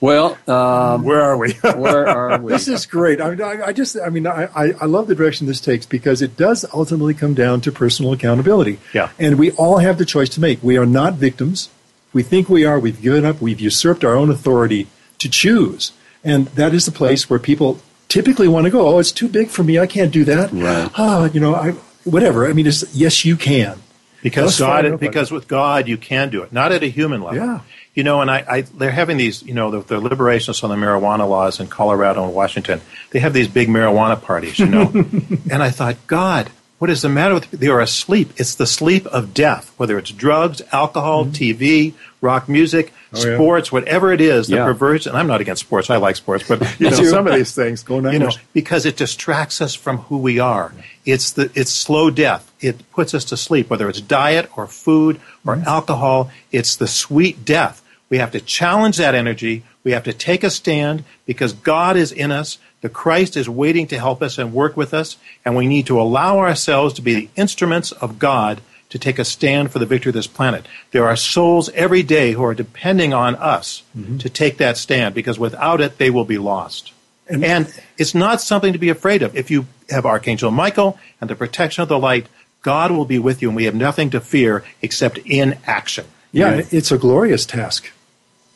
Well, um, Where are we? where are we? This is great. I, mean, I, I just, I mean, I, I, I love the direction this takes because it does ultimately come down to personal accountability. Yeah. And we all have the choice to make. We are not victims. We think we are. We've given up. We've usurped our own authority to choose. And that is the place where people typically want to go. Oh, it's too big for me. I can't do that. Right. Ah, you know, I, whatever. I mean, it's, yes, you can. Because That's God, because with God you can do it, not at a human level. Yeah. You know, and I, I they're having these, you know, the, the liberationists on the marijuana laws in Colorado and Washington. They have these big marijuana parties, you know. and I thought, God, what is the matter with? They are asleep. It's the sleep of death. Whether it's drugs, alcohol, TV, rock music, Mm-hmm. Oh, yeah. sports, whatever it is, the Yeah. perversion. And I'm not against sports. I like sports, but you know, some of these things Go you know, because it distracts us from who we are. It's the it's slow death. It puts us to sleep, whether it's diet or food or alcohol. It's the sweet death. We have to challenge that energy. We have to take a stand because God is in us. The Christ is waiting to help us and work with us, and we need to allow ourselves to be the instruments of God to take a stand for the victory of this planet. There are souls every day who are depending on us mm-hmm. to take that stand because without it, they will be lost. And, and it's not something to be afraid of. If you have Archangel Michael and the protection of the light, God will be with you, and we have nothing to fear except in action. Yeah, yeah. it's a glorious task.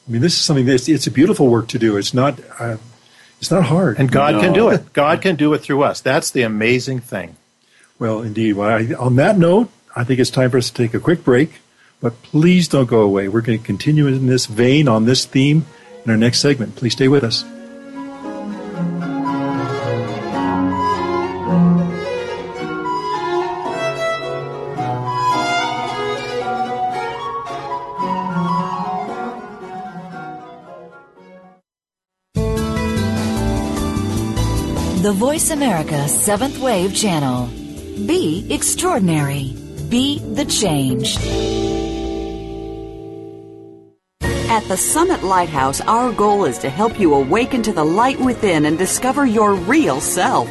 I mean, this is something that's it's a beautiful work to do. It's not uh, it's not hard, and God no. can do it. God can do it through us. That's the amazing thing. Well, indeed. Well, I, on that note, I think it's time for us to take a quick break. But please don't go away. We're going to continue in this vein on this theme in our next segment. Please stay with us. Voice America Seventh Wave Channel. Be extraordinary. Be the change. At the Summit Lighthouse, our goal is to help you awaken to the light within and discover your real self.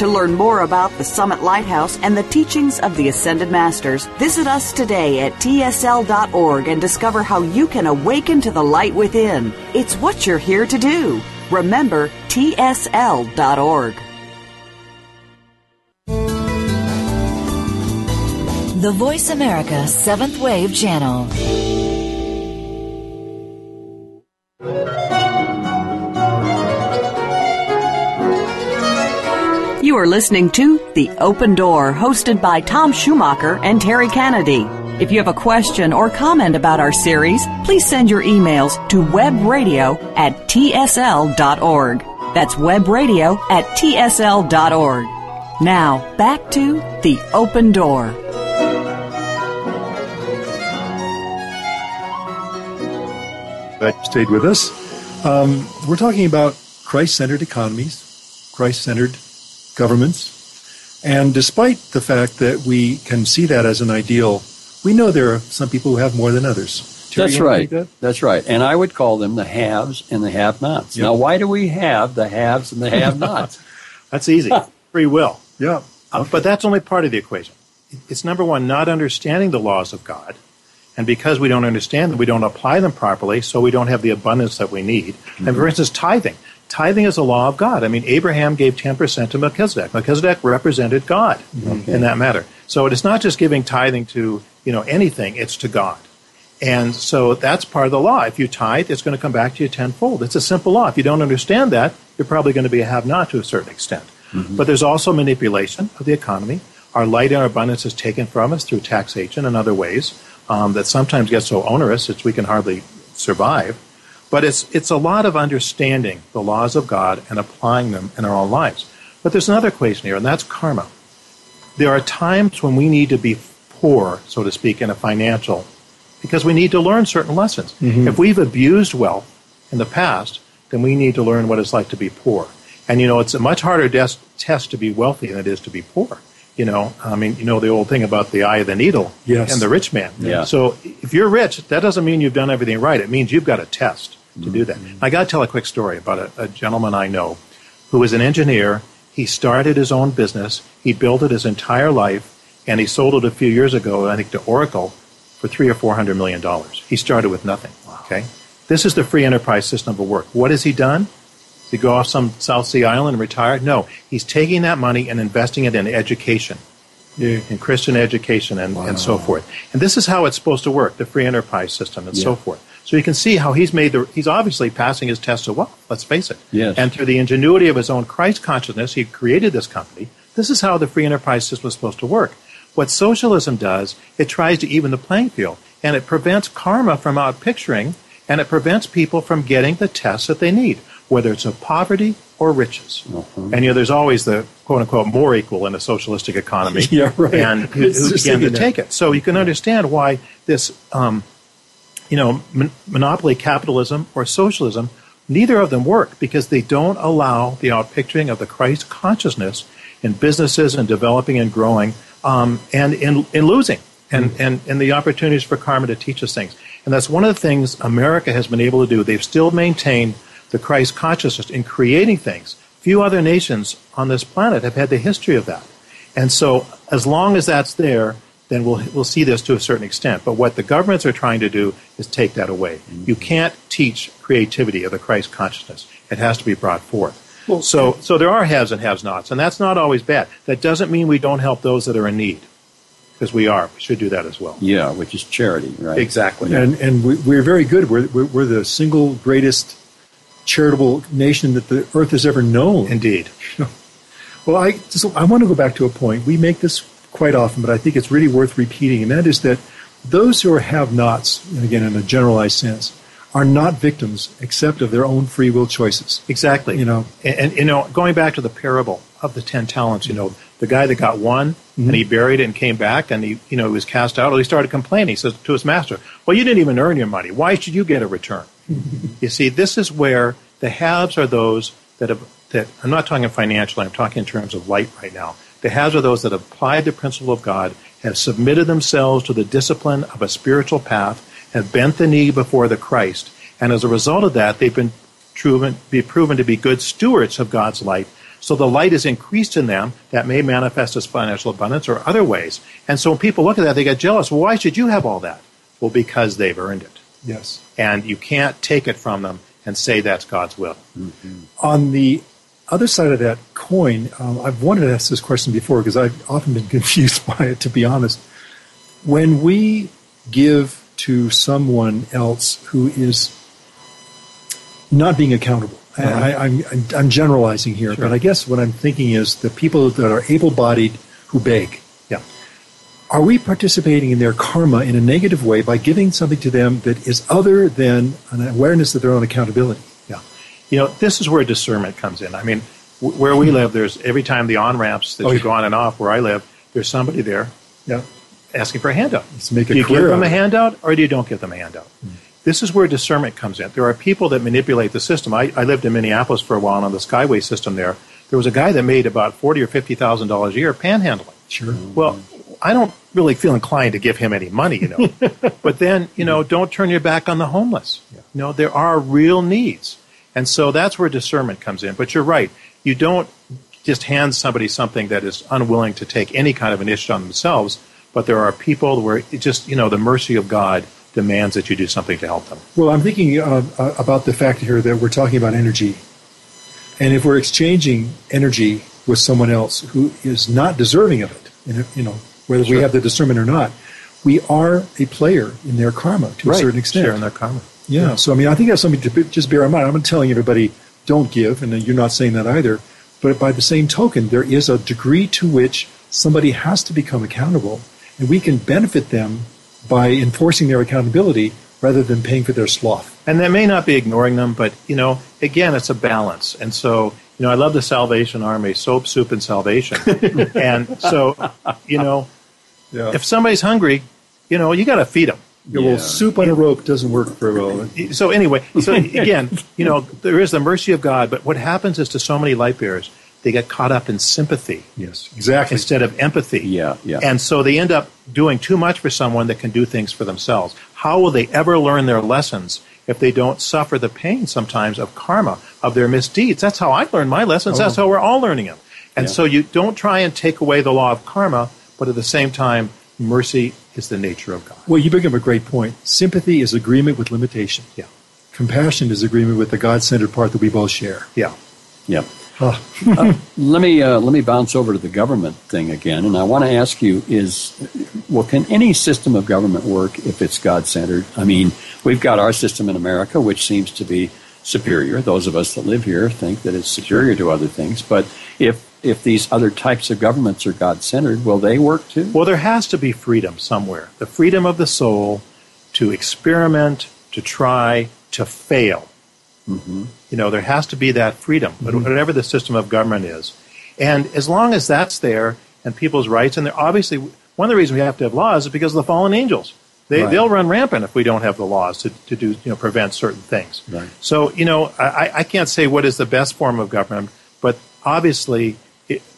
To learn more about the Summit Lighthouse and the teachings of the Ascended Masters, visit us today at tsl.org and discover how you can awaken to the light within. It's what you're here to do. Remember, tsl.org. The Voice America Seventh Wave Channel. You are listening to The Open Door, hosted by Tom Schumacher and Terry Kennedy. If you have a question or comment about our series, please send your emails to webradio at tsl.org. That's webradio at tsl.org. Now, back to The Open Door. You stayed with us. Um, we're talking about Christ centered economies, Christ centered governments. And despite the fact that we can see that as an ideal, we know there are some people who have more than others. Terry, That's right. That? That's right. And I would call them the haves and the have nots. Yep. Now, why do we have the haves and the have nots? that's easy. Free will. Yeah. Uh, but that's only part of the equation. It's number one, not understanding the laws of God. And because we don't understand them, we don't apply them properly, so we don't have the abundance that we need. Mm-hmm. And for instance, tithing tithing is a law of God. I mean, Abraham gave 10% to Melchizedek. Melchizedek represented God okay. in that matter. So it is not just giving tithing to, you know, anything, it's to God. And so that's part of the law. If you tithe, it's going to come back to you tenfold. It's a simple law. If you don't understand that, you're probably going to be a have not to a certain extent. Mm-hmm. But there's also manipulation of the economy. Our light and our abundance is taken from us through taxation and other ways um, that sometimes get so onerous that we can hardly survive. But it's, it's a lot of understanding the laws of God and applying them in our own lives. But there's another equation here, and that's karma. There are times when we need to be poor, so to speak, in a financial, because we need to learn certain lessons. Mm-hmm. If we've abused wealth in the past, then we need to learn what it's like to be poor. And you know, it's a much harder des- test to be wealthy than it is to be poor. You know, I mean, you know the old thing about the eye of the needle yes. and the rich man. Yeah. So if you're rich, that doesn't mean you've done everything right. It means you've got a test to do that. I got to tell a quick story about a, a gentleman I know who was an engineer. He started his own business. He built it his entire life, and he sold it a few years ago, I think, to Oracle for three or four hundred million dollars. He started with nothing. Okay, this is the free enterprise system of work. What has he done? Does he go off some South Sea island and retire? No, he's taking that money and investing it in education, yeah. in Christian education, and, wow. and so forth. And this is how it's supposed to work: the free enterprise system and yeah. so forth. So you can see how he's made the, he's obviously passing his test so well, let's face it. Yes. And through the ingenuity of his own Christ consciousness, he created this company. This is how the free enterprise system is supposed to work. What socialism does, it tries to even the playing field, and it prevents karma from outpicturing and it prevents people from getting the tests that they need, whether it's of poverty or riches. Uh-huh. And you know, there's always the quote unquote more equal in a socialistic economy, Yeah, right. and who, who to that. take it. So you can understand why this, um, you know, mon- monopoly capitalism or socialism, neither of them work because they don't allow the outpicturing of the Christ consciousness in businesses and developing and growing um, and in, in losing and, and, and the opportunities for karma to teach us things. And that's one of the things America has been able to do. They've still maintained the Christ consciousness in creating things. Few other nations on this planet have had the history of that. And so, as long as that's there, then we'll, we'll see this to a certain extent. But what the governments are trying to do is take that away. Mm-hmm. You can't teach creativity of the Christ consciousness. It has to be brought forth. Well, so, so there are haves and have nots, and that's not always bad. That doesn't mean we don't help those that are in need, because we are. We should do that as well. Yeah, which is charity, right? Exactly. And, and we, we're very good. We're, we're, we're the single greatest charitable nation that the earth has ever known. Indeed. Well, I just, I want to go back to a point. We make this quite often, but I think it's really worth repeating, and that is that those who are have-nots, and again in a generalized sense, are not victims except of their own free will choices. Exactly. You know. and, and you know, going back to the parable of the ten talents, you know, the guy that got one mm-hmm. and he buried it and came back and he, you know, he was cast out. Or he started complaining. He says to his master, "Well, you didn't even earn your money. Why should you get a return?" you see, this is where the haves are those that have. That I'm not talking financially. I'm talking in terms of light right now. The haves are those that have applied the principle of God, have submitted themselves to the discipline of a spiritual path, have bent the knee before the Christ, and as a result of that, they've been proven, be proven to be good stewards of God's light. So the light is increased in them. That may manifest as financial abundance or other ways. And so when people look at that, they get jealous. Well, why should you have all that? Well, because they've earned it. Yes. And you can't take it from them and say that's God's will. Mm-hmm. On the other side of that coin, um, I've wanted to ask this question before because I've often been confused by it, to be honest. When we give to someone else who is not being accountable, I, I, I'm, I'm generalizing here, but I guess what I'm thinking is the people that are able bodied who beg. Yeah. Are we participating in their karma in a negative way by giving something to them that is other than an awareness of their own accountability? Yeah. You know, this is where discernment comes in. I mean, w- where we live, there's every time the on ramps that Oh, you yeah. go on and off where I live, there's somebody there Yeah. asking for a handout. Let's make a do you career give them a handout or do you don't give them a handout? Hmm. This is where discernment comes in. There are people that manipulate the system. I, I lived in Minneapolis for a while on the Skyway system there. There was a guy that made about forty or fifty thousand dollars a year panhandling. Sure. Well, I don't really feel inclined to give him any money, you know. but then, you know, don't turn your back on the homeless. You know, there are real needs. And so that's where discernment comes in. But you're right. You don't just hand somebody something that is unwilling to take any kind of initiative on themselves, but there are people where it just, you know, the mercy of God demands that you do something to help them. Well, I'm thinking uh, uh, about the fact here that we're talking about energy. And if we're exchanging energy with someone else who is not deserving of it, and you know, whether we have the discernment or not, we are a player in their karma to a certain extent. Share in their karma. Yeah. So, I mean, I think that's something to just bear in mind. I'm not telling everybody don't give, and you're not saying that either. But by the same token, there is a degree to which somebody has to become accountable, and we can benefit them by enforcing their accountability rather than paying for their sloth. And that may not be ignoring them, but you know, again, it's a balance. And so, you know, I love the Salvation Army, soap, soup, and salvation. and so, you know, Yeah. if somebody's hungry, you know, you got to feed them. Yeah, well, soup on a rope doesn't work very well. Eh? So anyway, so again, you know, there is the mercy of God, but what happens is to so many light bearers, they get caught up in sympathy Yes, exactly. instead of empathy. Yeah, yeah. And so they end up doing too much for someone that can do things for themselves. How will they ever learn their lessons if they don't suffer the pain sometimes of karma, of their misdeeds? That's how I learned my lessons. That's oh. how we're all learning them. And Yeah. so you don't try and take away the law of karma, but at the same time, mercy is the nature of God. Well, you bring up a great point. Sympathy is agreement with limitation. Yeah. Compassion is agreement with the God-centered part that we both share. Yeah. Yep. Huh. Let me uh, let me bounce over to the government thing again, and I want to ask you: Is well, can any system of government work if it's God centered? I mean, we've got our system in America, which seems to be superior. Those of us that live here think that it's superior to other things. But if if these other types of governments are God centered, will they work too? Well, there has to be freedom somewhere. The freedom of the soul to experiment, to try, to fail. Mm-hmm. You know, there has to be that freedom, Mm-hmm. whatever the system of government is. And as long as that's there and people's rights, and obviously one of the reasons we have to have laws is because of the fallen angels. They, Right. They'll run rampant if we don't have the laws to, to do, you know, prevent certain things. Right. So, you know, I, I can't say what is the best form of government, but obviously,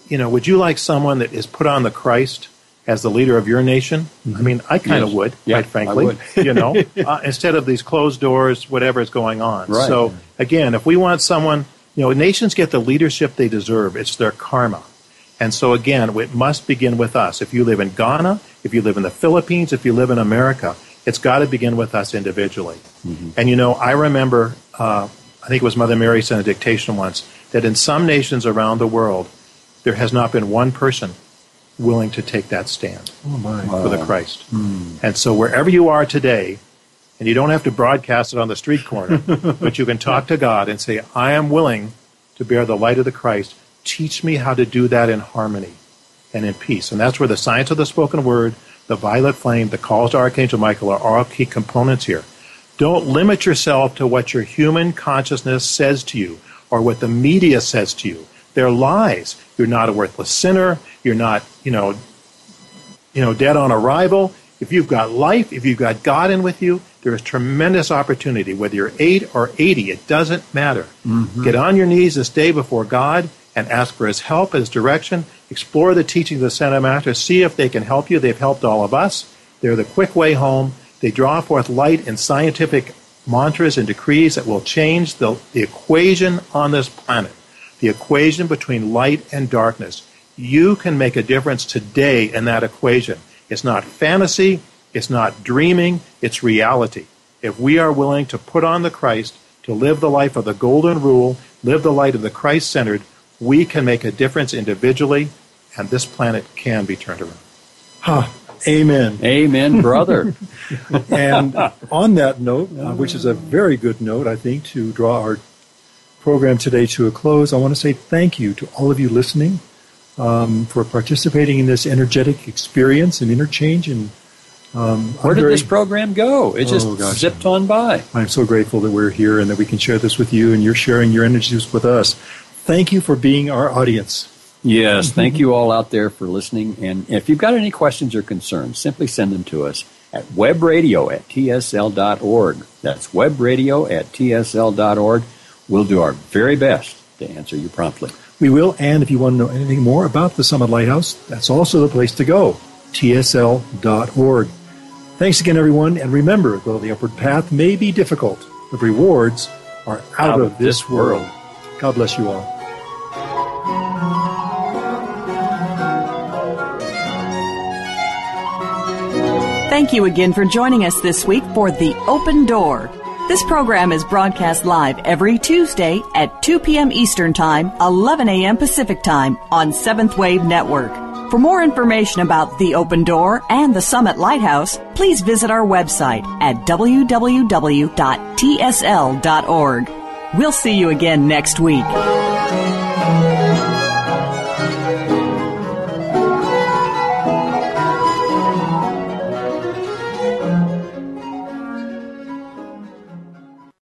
you know, would you like someone that is put on the Christ as the leader of your nation? I mean, I kind of Yes. would, Yeah, quite frankly. Would. you know, uh, instead of these closed doors, whatever is going on. Right. So, again, if we want someone, you know, nations get the leadership they deserve. It's their karma. And so, again, it must begin with us. If you live in Ghana, if you live in the Philippines, if you live in America, it's got to begin with us individually. And, you know, I remember, uh, I think it was Mother Mary sent a dictation once, that in some nations around the world, there has not been one person willing to take that stand Oh, my. for the Christ. Hmm. And so wherever you are today, and you don't have to broadcast it on the street corner, but you can talk to God and say, I am willing to bear the light of the Christ. Teach me how to do that in harmony and in peace. And that's where the science of the spoken word, the violet flame, the calls to Archangel Michael are all key components here. Don't limit yourself to what your human consciousness says to you or what the media says to you. They're lies. You're not a worthless sinner. You're not, you know, you know, dead on arrival. If you've got life, if you've got God in with you, there is tremendous opportunity. Whether you're eight or 80, it doesn't matter. Mm-hmm. Get on your knees this day before God and ask for His help, His direction. Explore the teachings of the ascended master. See if they can help you. They've helped all of us. They're the quick way home. They draw forth light and scientific mantras and decrees that will change the, the equation on this planet, the equation between light and darkness. You can make a difference today in that equation. It's not fantasy, it's not dreaming, it's reality. If we are willing to put on the Christ, to live the life of the golden rule, live the light of the Christ centered, we can make a difference individually, and this planet can be turned around. Ha. Amen. Amen, brother. and on that note, uh, which is a very good note, I think, to draw our program today to a close, I want to say thank you to all of you listening um, for participating in this energetic experience and interchange. And um, Where did very- this program go? It just Oh, gosh. zipped on by. I'm so grateful that we're here and that we can share this with you, and you're sharing your energies with us. Thank you for being our audience. Yes, thank you all out there for listening. And if you've got any questions or concerns, simply send them to us at webradio at tsl.org. That's webradio at tsl.org. We'll do our very best to answer you promptly. We will, and if you want to know anything more about the Summit Lighthouse, that's also the place to go, tsl.org. Thanks again, everyone, and remember, though the upward path may be difficult, the rewards are out, of, this world. God bless you all. Thank you again for joining us this week for The Open Door. This program is broadcast live every Tuesday at 2 p.m. Eastern Time, 11 a.m. Pacific Time on Seventh Wave Network. For more information about The Open Door and the Summit Lighthouse, please visit our website at www.tsl.org. We'll see you again next week.